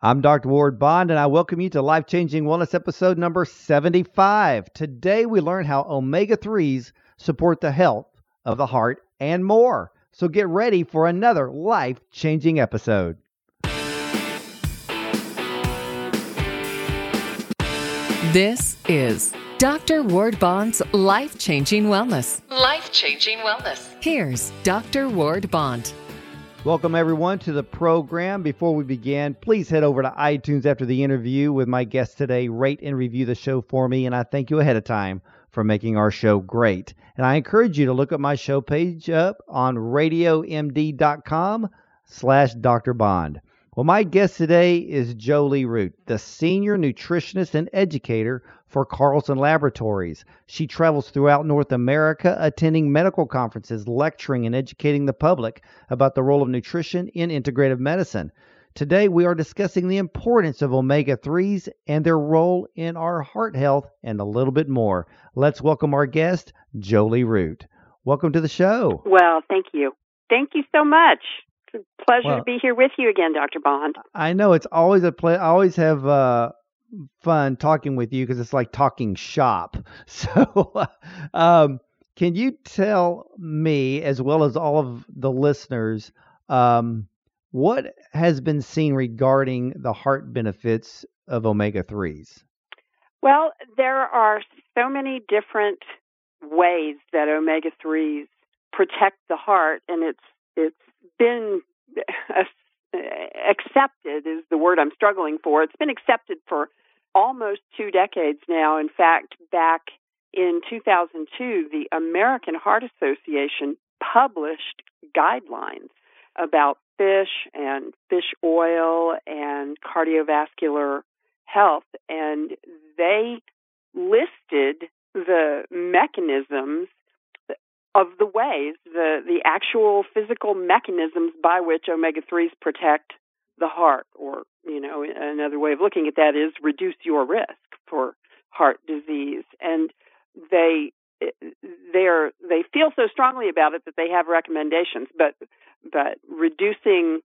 I'm Dr. Ward Bond, and I welcome you to Life Changing Wellness episode number 75. Today, we learn how omega 3s support the health of the heart and more. So, get ready for another life changing episode. This is Dr. Ward Bond's Life Changing Wellness. Life Changing Wellness. Here's Dr. Ward Bond. Welcome, everyone, to the program. Before we begin, please head over to iTunes after the interview with my guest today. Rate and review the show for me, and I thank you ahead of time for making our show great. And I encourage you to look at my show page up on radiomd.com slash Dr. Bond. Well, my guest today is Jolie Root, the senior nutritionist and educator for Carlson Laboratories. She travels throughout North America, attending medical conferences, lecturing, and educating the public about the role of nutrition in integrative medicine. Today, we are discussing the importance of omega 3s and their role in our heart health and a little bit more. Let's welcome our guest, Jolie Root. Welcome to the show. Well, thank you. Thank you so much. It's a pleasure Well- to be here with you again, Dr. Bond. I know it's always a play. I always have uh, fun talking with you because it's like talking shop. So, um, can you tell me, as well as all of the listeners, um, what has been seen regarding the heart benefits of omega threes? Well, there are so many different ways that omega 3s protect the heart, and it's it's been accepted is the word I'm struggling for. It's been accepted for almost two decades now. In fact, back in 2002, the American Heart Association published guidelines about fish and fish oil and cardiovascular health, and they listed the mechanisms of the ways, the, the actual physical mechanisms by which omega 3s protect the heart, or, you know, another way of looking at that is reduce your risk for heart disease. And they, they're, they feel so strongly about it that they have recommendations, but, but reducing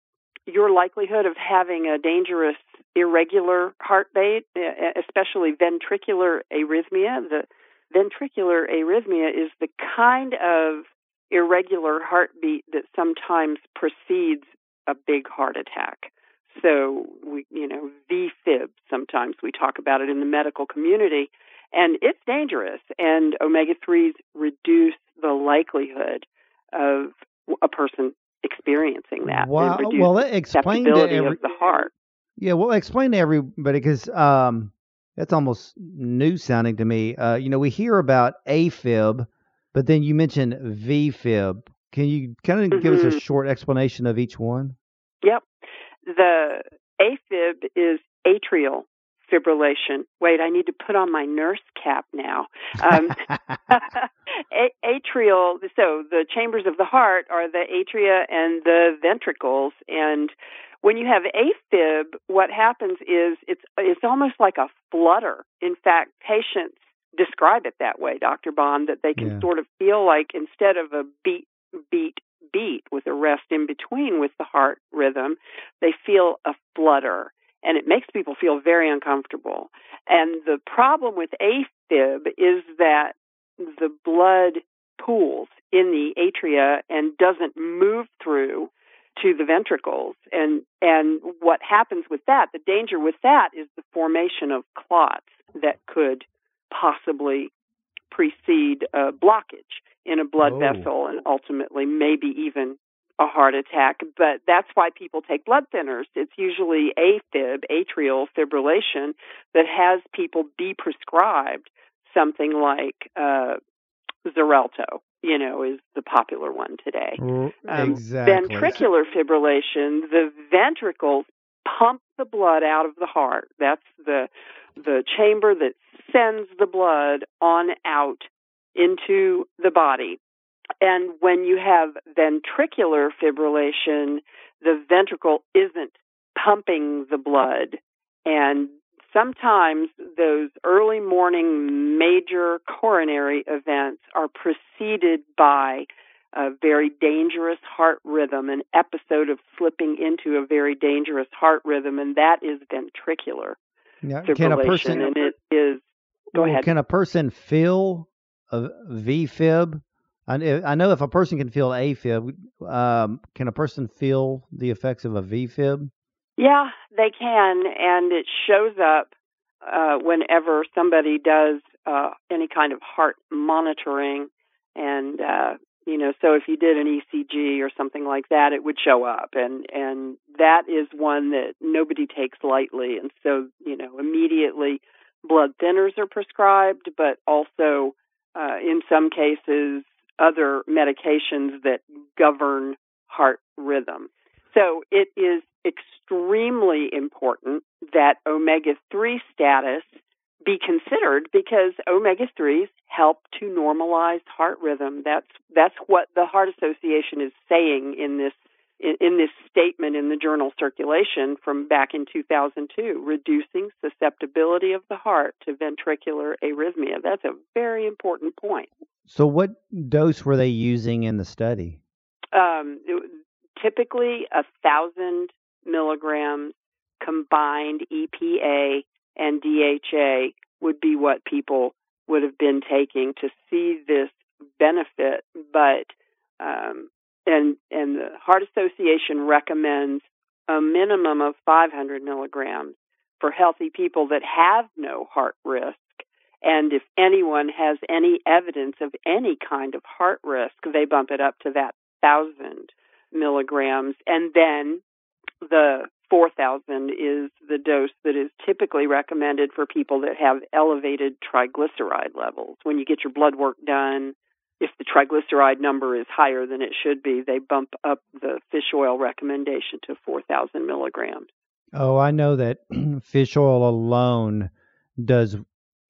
your likelihood of having a dangerous irregular heartbeat, especially ventricular arrhythmia, the ventricular arrhythmia is the kind of irregular heartbeat that sometimes precedes a big heart attack. So we, you know, VFib. Sometimes we talk about it in the medical community, and it's dangerous. And omega threes reduce the likelihood of a person experiencing that. Wow. Well, explain to every, of the heart. Yeah, well, explain to everybody because um, that's almost new sounding to me. Uh, you know, we hear about AFib, but then you mentioned VFib. Can you kind of give us a Mhm. short explanation of each one? Yep. The AFib is atrial fibrillation. Wait, I need to put on my nurse cap now. Um, a- atrial, so the chambers of the heart are the atria and the ventricles. And when you have AFib, what happens is it's, it's almost like a flutter. In fact, patients describe it that way, Dr. Bond, that they can Yeah. sort of feel like instead of a beat, beat, beat with a rest in between with the heart rhythm, they feel a flutter. And it makes people feel very uncomfortable. And the problem with AFib is that the blood pools in the atria and doesn't move through to the ventricles. And and what happens with that, the danger with that is the formation of clots that could possibly precede a blockage in a blood Oh. vessel and ultimately maybe even a heart attack. But that's why people take blood thinners. It's usually AFib, atrial fibrillation, that has people be prescribed something like uh, Xarelto. You know, is the popular one today. Um, exactly. Ventricular fibrillation, the ventricles pump the blood out of the heart. That's the the chamber that sends the blood on out into the body. And when you have ventricular fibrillation, the ventricle isn't pumping the blood. And sometimes those early morning major coronary events are preceded by a very dangerous heart rhythm, an episode of slipping into a very dangerous heart rhythm, and that is ventricular Yeah. fibrillation. Can a person and it is. Go well, ahead. Can a person feel a VFib? I, I know if a person can feel AFib, um, can a person feel the effects of a VFib? Yeah, they can, and it shows up uh, whenever somebody does uh, any kind of heart monitoring, and uh, you know, so if you did an ECG or something like that, it would show up, and and that is one that nobody takes lightly, and so you know, immediately blood thinners are prescribed, but also uh, in some cases other medications that govern heart rhythm. So it is extremely important that omega 3 status be considered because omega 3s help to normalize heart rhythm. That's that's what the Heart Association is saying in this in, in this statement in the journal Circulation from back in 2002, reducing susceptibility of the heart to ventricular arrhythmia. That's a very important point. So, what dose were they using in the study? Um, it- typically, a thousand milligrams combined EPA and DHA would be what people would have been taking to see this benefit. But um, and and the Heart Association recommends a minimum of 500 milligrams for healthy people that have no heart risk. And if anyone has any evidence of any kind of heart risk, they bump it up to that thousand milligrams. And then the 4,000 is the dose that is typically recommended for people that have elevated triglyceride levels. When you get your blood work done, if the triglyceride number is higher than it should be, they bump up the fish oil recommendation to 4,000 milligrams. Oh, I know that fish oil alone does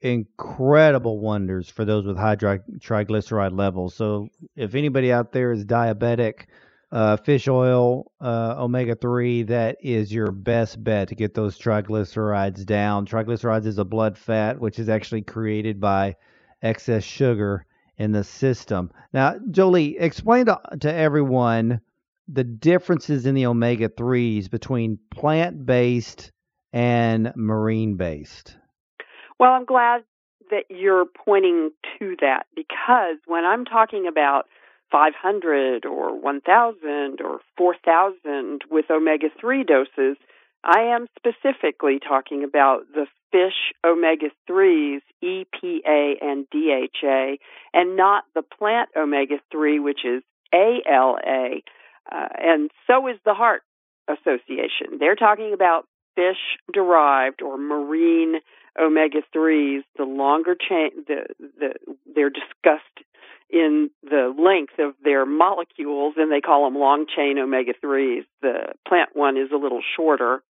incredible wonders for those with high tri- triglyceride levels. So, if anybody out there is diabetic, uh, fish oil, uh, omega 3, that is your best bet to get those triglycerides down. Triglycerides is a blood fat, which is actually created by excess sugar in the system. Now, Jolie, explain to, to everyone the differences in the omega 3s between plant based and marine based. Well, I'm glad that you're pointing to that because when I'm talking about 500 or 1000 or 4000 with omega 3 doses, I am specifically talking about the fish omega 3s, EPA and DHA, and not the plant omega 3, which is ALA. Uh, and so is the Heart Association. They're talking about fish derived or marine omega 3s, the longer chain, the, the, they're discussed in the length of their molecules, and they call them long chain omega 3s. The plant one is a little shorter,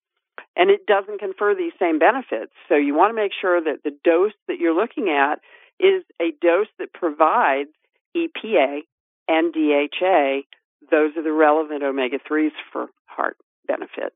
and it doesn't confer these same benefits. So you want to make sure that the dose that you're looking at is a dose that provides EPA and DHA. Those are the relevant omega 3s for heart benefit.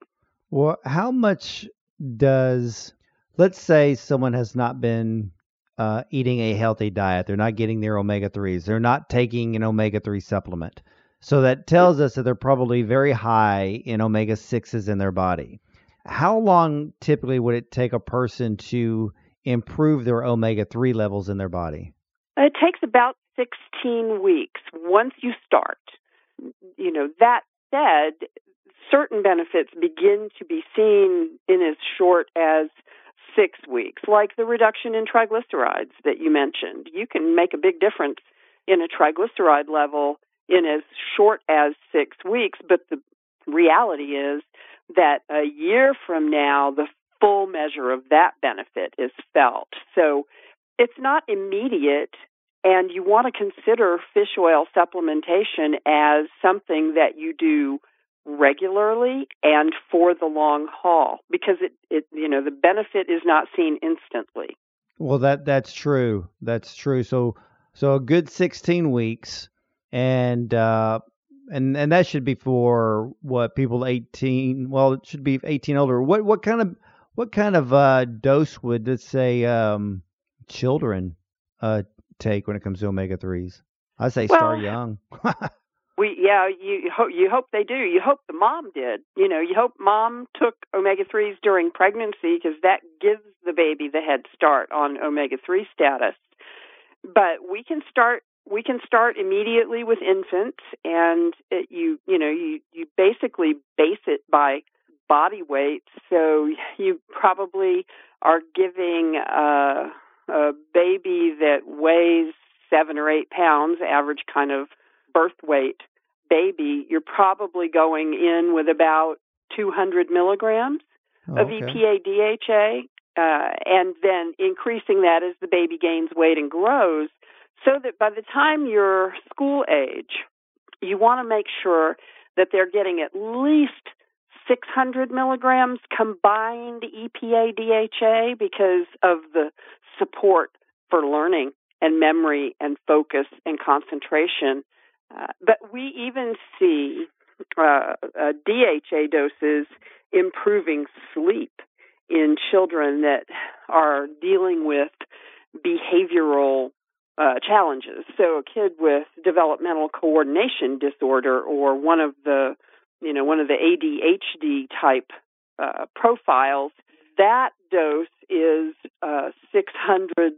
Well, how much does, let's say someone has not been uh, eating a healthy diet, they're not getting their omega 3s, they're not taking an omega 3 supplement. So that tells us that they're probably very high in omega 6s in their body. How long typically would it take a person to improve their omega 3 levels in their body? It takes about 16 weeks once you start. You know, that said, certain benefits begin to be seen in as short as six weeks, like the reduction in triglycerides that you mentioned. You can make a big difference in a triglyceride level in as short as six weeks, but the reality is that a year from now, the full measure of that benefit is felt. So it's not immediate, and you want to consider fish oil supplementation as something that you do regularly and for the long haul because it, it you know the benefit is not seen instantly. Well, that that's true. That's true. So so a good 16 weeks and uh and and that should be for what people 18 well it should be 18 older what what kind of what kind of uh dose would let's say um children uh take when it comes to omega 3s i say start young We yeah, you hope you hope they do. You hope the mom did. You know, you hope mom took omega threes during pregnancy because that gives the baby the head start on omega three status. But we can start we can start immediately with infants, and it, you you know you you basically base it by body weight. So you probably are giving a, a baby that weighs seven or eight pounds, average kind of birth weight baby, you're probably going in with about 200 milligrams Oh, of okay. EPA DHA, uh, and then increasing that as the baby gains weight and grows, so that by the time you're school age, you want to make sure that they're getting at least 600 milligrams combined EPA DHA because of the support for learning and memory and focus and concentration. Uh, but we even see uh, uh, DHA doses improving sleep in children that are dealing with behavioral uh, challenges. So a kid with developmental coordination disorder or one of the, you know, one of the ADHD type uh, profiles, that dose is uh, 600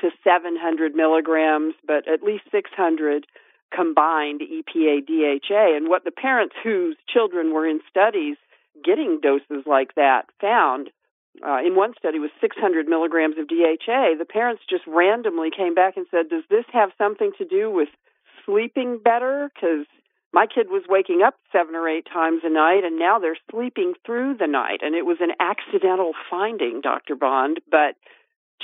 to 700 milligrams, but at least 600 combined EPA DHA. And what the parents whose children were in studies getting doses like that found uh, in one study was 600 milligrams of DHA. The parents just randomly came back and said, Does this have something to do with sleeping better? Because my kid was waking up seven or eight times a night, and now they're sleeping through the night. And it was an accidental finding, Dr. Bond, but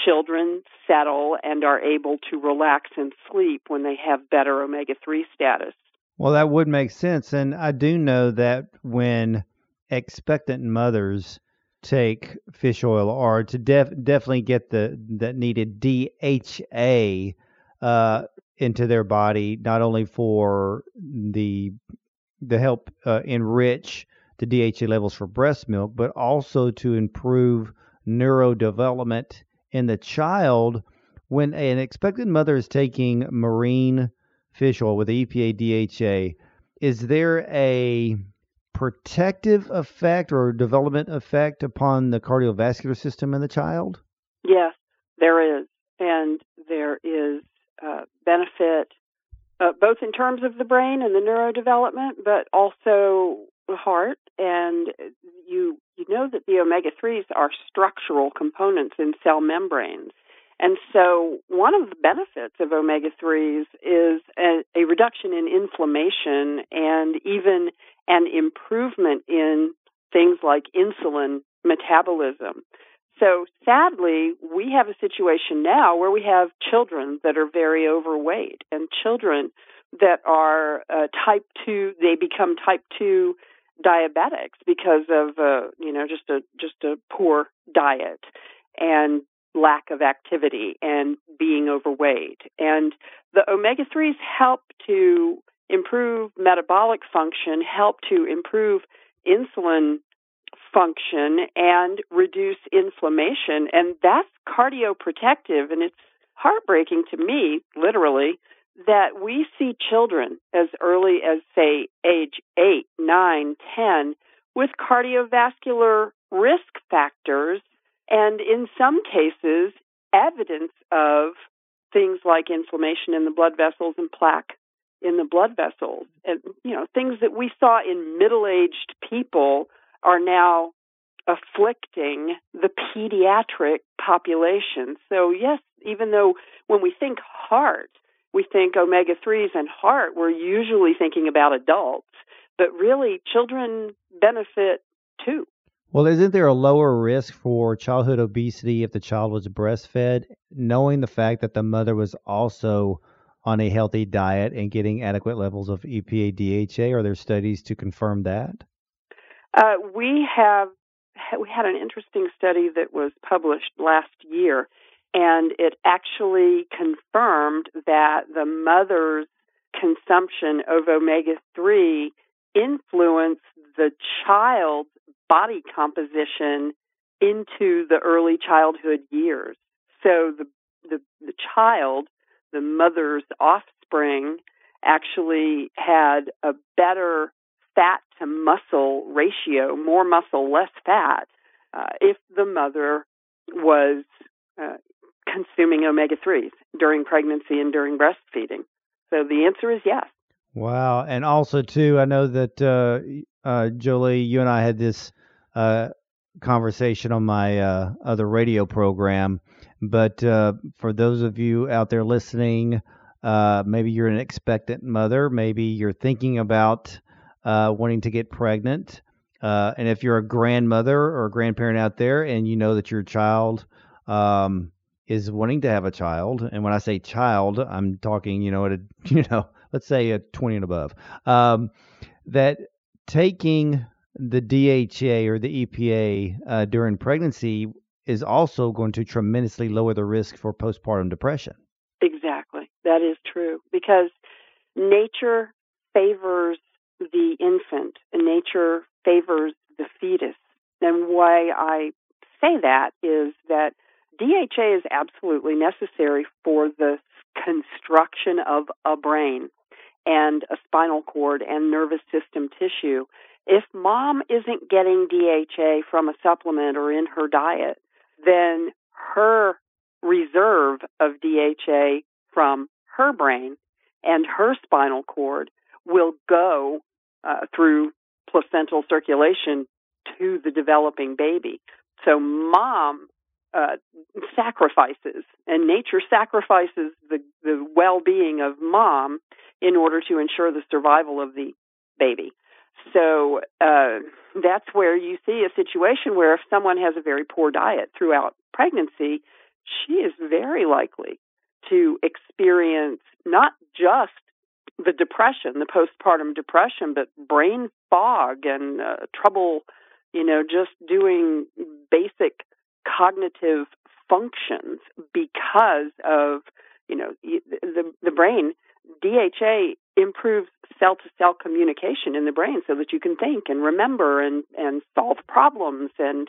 children settle and are able to relax and sleep when they have better omega 3 status. Well, that would make sense. And I do know that when expectant mothers take fish oil or to def- definitely get the that needed DHA uh, into their body, not only for the the help uh, enrich the DHA levels for breast milk, but also to improve neurodevelopment in the child. When an expectant mother is taking marine fish oil with EPA DHA, is there a protective effect or development effect upon the cardiovascular system in the child? Yes, there is. And there is uh, benefit uh, both in terms of the brain and the neurodevelopment, but also the heart. And you, you know that the omega 3s are structural components in cell membranes. And so, one of the benefits of omega 3s is a, a, reduction in inflammation and even an improvement in things like insulin metabolism. So, sadly, we have a situation now where we have children that are very overweight and children that are uh, type 2, they become type 2 diabetics because of uh, you know just a just a poor diet and lack of activity and being overweight. And the omega 3s help to improve metabolic function, help to improve insulin function, and reduce inflammation. And that's cardioprotective. And it's heartbreaking to me, literally, that we see children as early as, say, age 8, 9, 10 with cardiovascular risk factors and in some cases, evidence of things like inflammation in the blood vessels and plaque in the blood vessels. And, you know, things that we saw in middle aged people are now afflicting the pediatric population. So, yes, even though when we think heart, we think omega 3s and heart, we're usually thinking about adults, but really children benefit too. Well, isn't there a lower risk for childhood obesity if the child was breastfed, knowing the fact that the mother was also on a healthy diet and getting adequate levels of EPA DHA? Are there studies to confirm that? Uh, we have we had an interesting study that was published last year, and it actually confirmed that the mother's consumption of omega three influenced the child's body composition into the early childhood years. So the, the, the child, the mother's offspring, actually had a better fat to muscle ratio, more muscle, less fat, uh, if the mother was uh, consuming omega 3s during pregnancy and during breastfeeding. So the answer is yes. Wow. And also, too, I know that, uh, uh, Jolie, you and I had this uh, conversation on my uh, other radio program. But uh, for those of you out there listening, uh, maybe you're an expectant mother, maybe you're thinking about uh, wanting to get pregnant. Uh, and if you're a grandmother or a grandparent out there and you know that your child um, is wanting to have a child, and when I say child, I'm talking, you know, at a, you know, let's say a 20 and above, um, that taking the DHA or the EPA uh, during pregnancy is also going to tremendously lower the risk for postpartum depression. Exactly. That is true because nature favors the infant and nature favors the fetus. And why I say that is that DHA is absolutely necessary for the construction of a brain and a spinal cord and nervous system tissue. If mom isn't getting DHA from a supplement or in her diet, then her reserve of DHA from her brain and her spinal cord will go uh, through placental circulation to the developing baby. So mom uh, sacrifices, and nature sacrifices the, the well-being of mom in order to ensure the survival of the baby. So uh, that's where you see a situation where if someone has a very poor diet throughout pregnancy, she is very likely to experience not just the depression, the postpartum depression, but brain fog and uh, trouble, you know, just doing basic cognitive functions because of, you know, the the brain DHA improves cell to cell communication in the brain so that you can think and remember and, and solve problems. And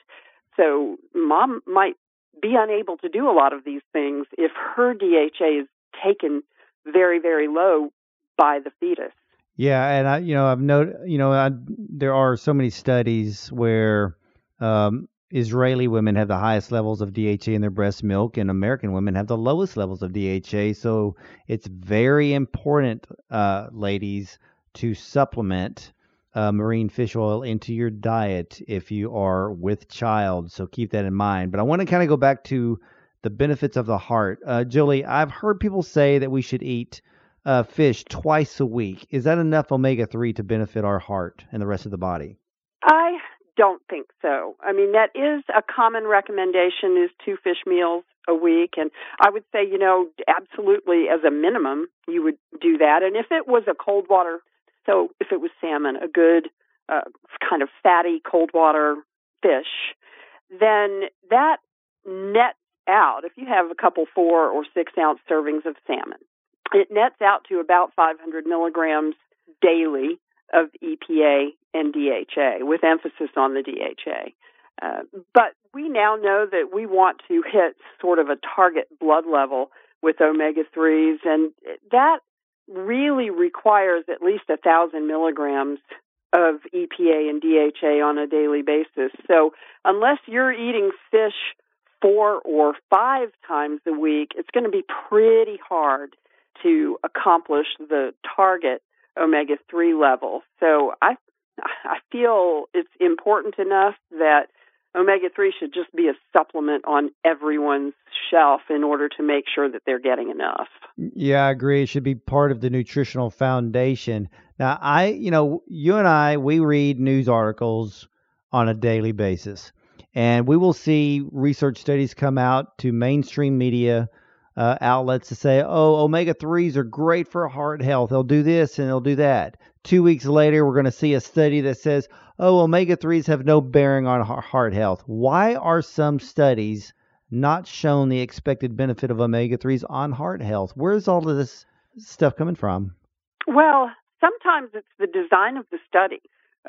so mom might be unable to do a lot of these things if her DHA is taken very, very low by the fetus. Yeah, and I, you know, I've noted, you know, I, there are so many studies where um, Israeli women have the highest levels of DHA in their breast milk, and American women have the lowest levels of DHA. So it's very important, uh, ladies, to supplement uh, marine fish oil into your diet if you are with child. So keep that in mind. But I want to kind of go back to the benefits of the heart. Uh, Julie, I've heard people say that we should eat uh, fish twice a week. Is that enough omega 3 to benefit our heart and the rest of the body? I don't think so. I mean, that is a common recommendation is two fish meals a week. And I would say, you know, absolutely as a minimum, you would do that. And if it was a cold water, so if it was salmon, a good uh, kind of fatty cold water fish, then that nets out, if you have a couple four or six ounce servings of salmon, it nets out to about 500 milligrams daily of EPA and DHA, with emphasis on the DHA. Uh, but we now know that we want to hit sort of a target blood level with omega 3s, and that really requires at least a thousand milligrams of EPA and DHA on a daily basis. So, unless you're eating fish four or five times a week, it's going to be pretty hard to accomplish the target omega 3 level. So I I feel it's important enough that omega 3 should just be a supplement on everyone's shelf in order to make sure that they're getting enough. Yeah, I agree. It should be part of the nutritional foundation. Now, I, you know, you and I, we read news articles on a daily basis, and we will see research studies come out to mainstream media uh, outlets to say, oh, omega 3s are great for heart health. They'll do this and they'll do that. Two weeks later, we're going to see a study that says, oh, omega 3s have no bearing on heart health. Why are some studies not shown the expected benefit of omega 3s on heart health? Where's all of this stuff coming from? Well, sometimes it's the design of the study.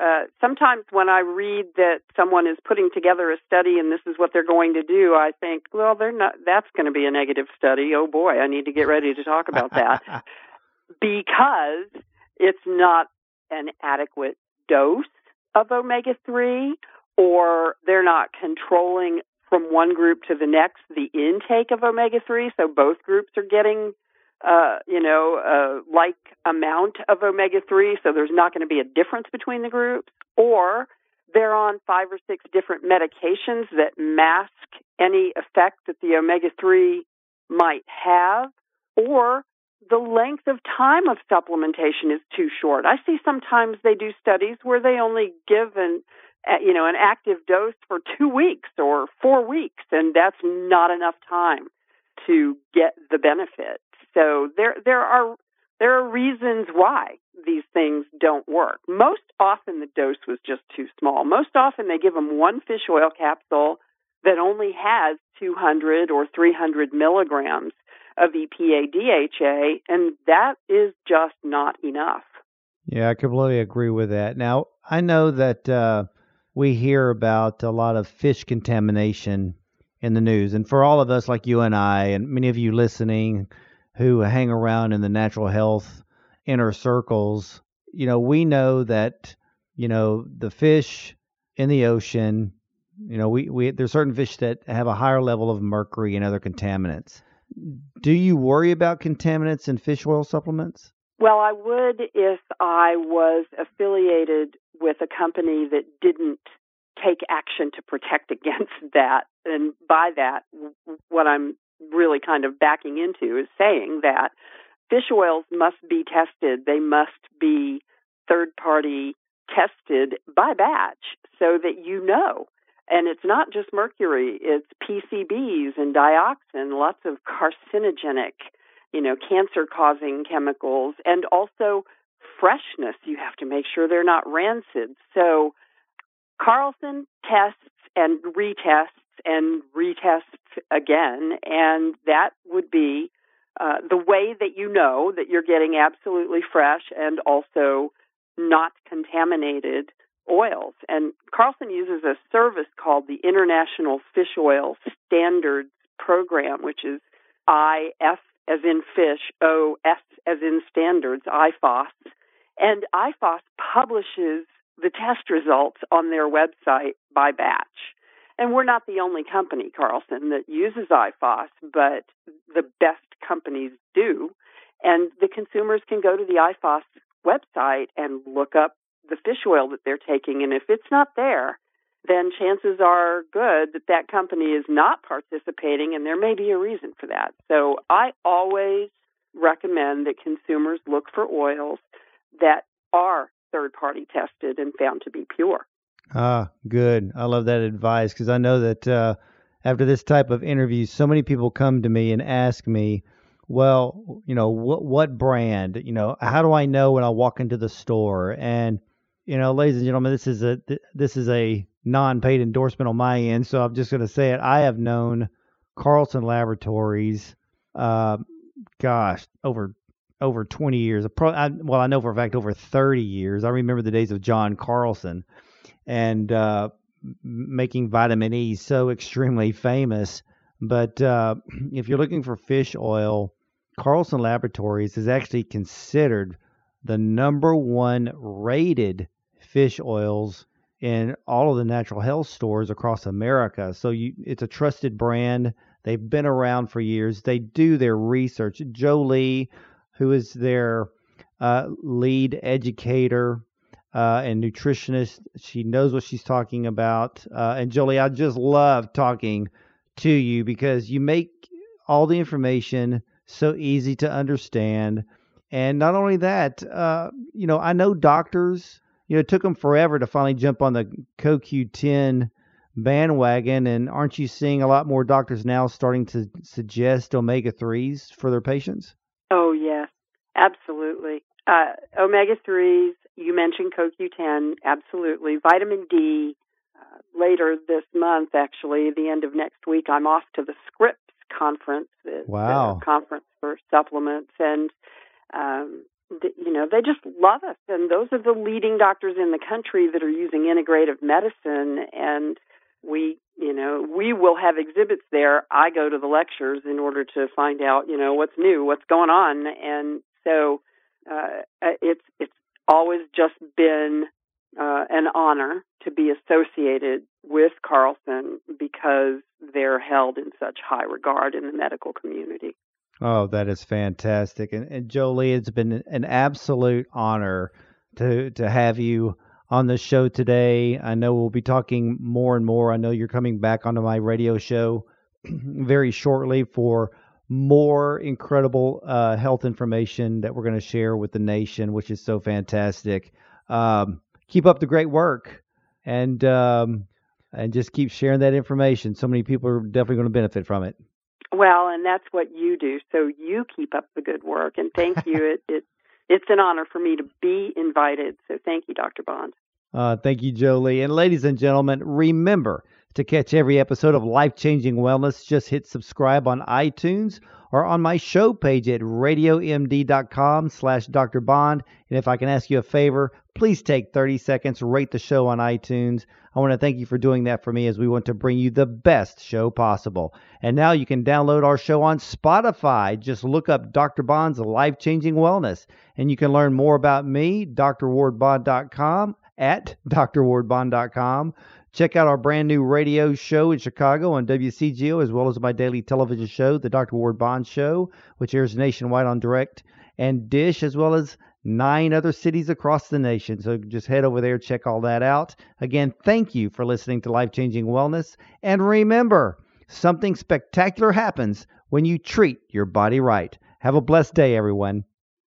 Uh, sometimes when I read that someone is putting together a study and this is what they're going to do, I think, well, they're not. That's going to be a negative study. Oh boy, I need to get ready to talk about that. because it's not an adequate dose of omega 3 or they're not controlling from one group to the next the intake of omega 3 so both groups are getting uh, you know, uh, like amount of omega 3, so there's not going to be a difference between the groups, or they're on five or six different medications that mask any effect that the omega 3 might have, or the length of time of supplementation is too short. I see sometimes they do studies where they only give an you know an active dose for 2 weeks or 4 weeks and that's not enough time to get the benefit. So there there are there are reasons why these things don't work. Most often the dose was just too small. Most often they give them one fish oil capsule that only has 200 or 300 milligrams of EPA DHA, and that is just not enough. Yeah, I completely agree with that. Now, I know that uh, we hear about a lot of fish contamination in the news, and for all of us like you and I, and many of you listening who hang around in the natural health inner circles, you know, we know that, you know, the fish in the ocean, you know, we, we there's certain fish that have a higher level of mercury and other contaminants. Do you worry about contaminants in fish oil supplements? Well, I would if I was affiliated with a company that didn't take action to protect against that. And by that, what I'm really kind of backing into is saying that fish oils must be tested. They must be third party tested by batch so that you know. And it's not just mercury, it's PCBs and dioxin, lots of carcinogenic, you know, cancer causing chemicals, and also freshness. You have to make sure they're not rancid. So Carlson tests and retests and retest again. And that would be uh, the way that you know that you're getting absolutely fresh and also not contaminated oils. And Carlson uses a service called the International Fish Oil Standards Program, which is IF as in fish, O S as in standards, IFOS. And IFOS publishes the test results on their website by batch. And we're not the only company, Carlson, that uses IFOS, but the best companies do. And the consumers can go to the IFOS website and look up the fish oil that they're taking. And if it's not there, then chances are good that that company is not participating, and there may be a reason for that. So I always recommend that consumers look for oils that are third party tested and found to be pure. Ah, good. I love that advice because I know that uh, after this type of interview, so many people come to me and ask me, well, you know, what what brand? You know, how do I know when I walk into the store? And you know, ladies and gentlemen, this is a this is a non-paid endorsement on my end, so I'm just going to say it. I have known Carlson Laboratories, uh, gosh, over over 20 years. Well, I know for a fact over 30 years. I remember the days of John Carlson and uh, making vitamin E so extremely famous. But uh, if you're looking for fish oil, Carlson Laboratories is actually considered the number one rated fish oils in all of the natural health stores across America. So you, it's a trusted brand. They've been around for years. They do their research. Jolie, who is their uh, lead educator uh, and nutritionist. She knows what she's talking about. Uh, and Jolie, I just love talking to you because you make all the information so easy to understand. And not only that, uh, you know, I know doctors, you know, it took them forever to finally jump on the CoQ10 bandwagon. And aren't you seeing a lot more doctors now starting to suggest omega 3s for their patients? Oh, yes, absolutely. Uh, omega 3s you mentioned CoQ10, absolutely. Vitamin D, uh, later this month, actually, the end of next week, I'm off to the Scripps conference, the, wow. conference for supplements, and um, you know they just love us, and those are the leading doctors in the country that are using integrative medicine, and we you know we will have exhibits there. I go to the lectures in order to find out you know what's new, what's going on, and so uh, it's it's always just been uh, an honor to be associated with Carlson because they're held in such high regard in the medical community. Oh, that is fantastic. And, and Jolie, it's been an absolute honor to to have you on the show today. I know we'll be talking more and more. I know you're coming back onto my radio show very shortly for more incredible uh, health information that we're going to share with the nation, which is so fantastic. Um, keep up the great work, and um, and just keep sharing that information. So many people are definitely going to benefit from it. Well, and that's what you do. So you keep up the good work, and thank you. it, it it's an honor for me to be invited. So thank you, Dr. Bond. Uh, thank you, Jolie. And ladies and gentlemen, remember to catch every episode of Life Changing Wellness, just hit subscribe on iTunes or on my show page at radiomd.com slash Dr. Bond. And if I can ask you a favor, please take 30 seconds, rate the show on iTunes. I want to thank you for doing that for me as we want to bring you the best show possible. And now you can download our show on Spotify. Just look up Dr. Bond's Life Changing Wellness. And you can learn more about me, drwardbond.com, at drwardbond.com. Check out our brand new radio show in Chicago on WCGO, as well as my daily television show, The Dr. Ward Bond Show, which airs nationwide on direct and dish, as well as nine other cities across the nation. So just head over there, check all that out. Again, thank you for listening to Life Changing Wellness. And remember, something spectacular happens when you treat your body right. Have a blessed day, everyone.